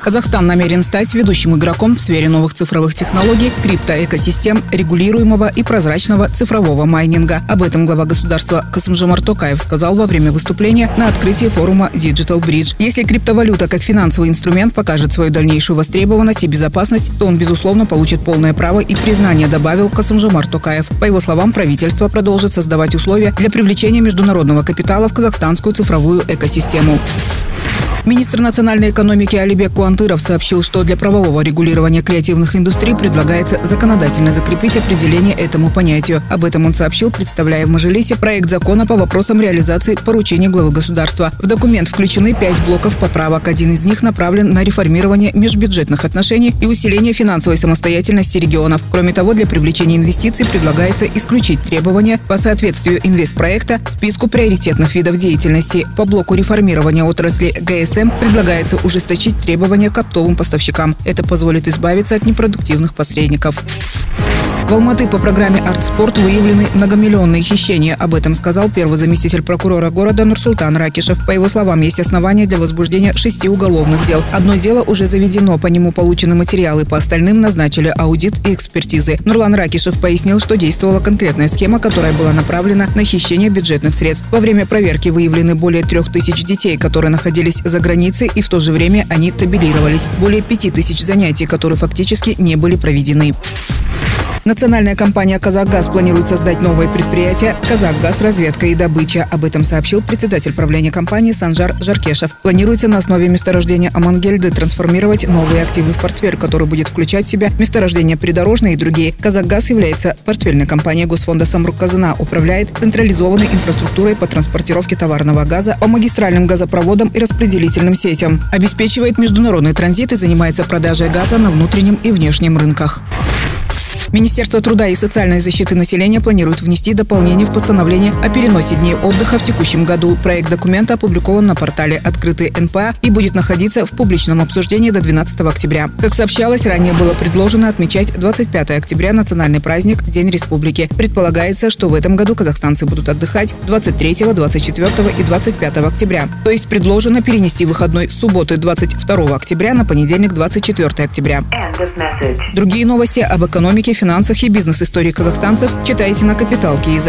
Казахстан намерен стать ведущим игроком в сфере новых цифровых технологий, криптоэкосистем, регулируемого и прозрачного цифрового майнинга. Об этом глава государства Касымжамар Токаев сказал во время выступления на открытии форума Digital Bridge. Если криптовалюта как финансовый инструмент покажет свою дальнейшую востребованность и безопасность, то он, безусловно, получит полное право и признание, добавил Касымжамар Токаев. По его словам, правительство продолжит создавать условия для привлечения международного капитала в казахстанскую цифровую экосистему. Министр национальной экономики Алибек Куантыров сообщил, что для правового регулирования креативных индустрий предлагается законодательно закрепить определение этому понятию. Об этом он сообщил, представляя в Мажилисе проект закона по вопросам реализации поручений главы государства. В документ включены пять блоков поправок. Один из них направлен на реформирование межбюджетных отношений и усиление финансовой самостоятельности регионов. Кроме того, для привлечения инвестиций предлагается исключить требования по соответствию инвестпроекта списку приоритетных видов деятельности. По блоку реформирования отрасли ГС ГСМ предлагается ужесточить требования к оптовым поставщикам. Это позволит избавиться от непродуктивных посредников. В Алматы по программе «Артспорт» выявлены многомиллионные хищения. Об этом сказал первый заместитель прокурора города Нурсултан Ракишев. По его словам, есть основания для возбуждения шести уголовных дел. Одно дело уже заведено, по нему получены материалы, по остальным назначили аудит и экспертизы. Нурлан Ракишев пояснил, что действовала конкретная схема, которая была направлена на хищение бюджетных средств. Во время проверки выявлены более трех тысяч детей, которые находились за границей, и в то же время они табелировались. Более пяти тысяч занятий, которые фактически не были проведены. Национальная компания «Казахгаз» планирует создать новое предприятие «Казахгаз. Разведка и добыча». Об этом сообщил председатель правления компании Санжар Жаркешев. Планируется на основе месторождения Амангельды трансформировать новые активы в портфель, который будет включать в себя месторождения придорожные и другие. «Казахгаз» является портфельной компанией Госфонда «Самрук-Казана», управляет централизованной инфраструктурой по транспортировке товарного газа по магистральным газопроводам и распределительным сетям, обеспечивает международный транзит и занимается продажей газа на внутреннем и внешнем рынках. Министерство труда и социальной защиты населения планирует внести дополнение в постановление о переносе дней отдыха в текущем году. Проект документа опубликован на портале «Открытый НПА» и будет находиться в публичном обсуждении до 12 октября. Как сообщалось, ранее было предложено отмечать 25 октября национальный праздник День Республики. Предполагается, что в этом году казахстанцы будут отдыхать 23, 24 и 25 октября. То есть предложено перенести выходной субботы 22 октября на понедельник 24 октября. Другие новости об экономике финансах и бизнес-истории казахстанцев читайте на Капитал КИЗ.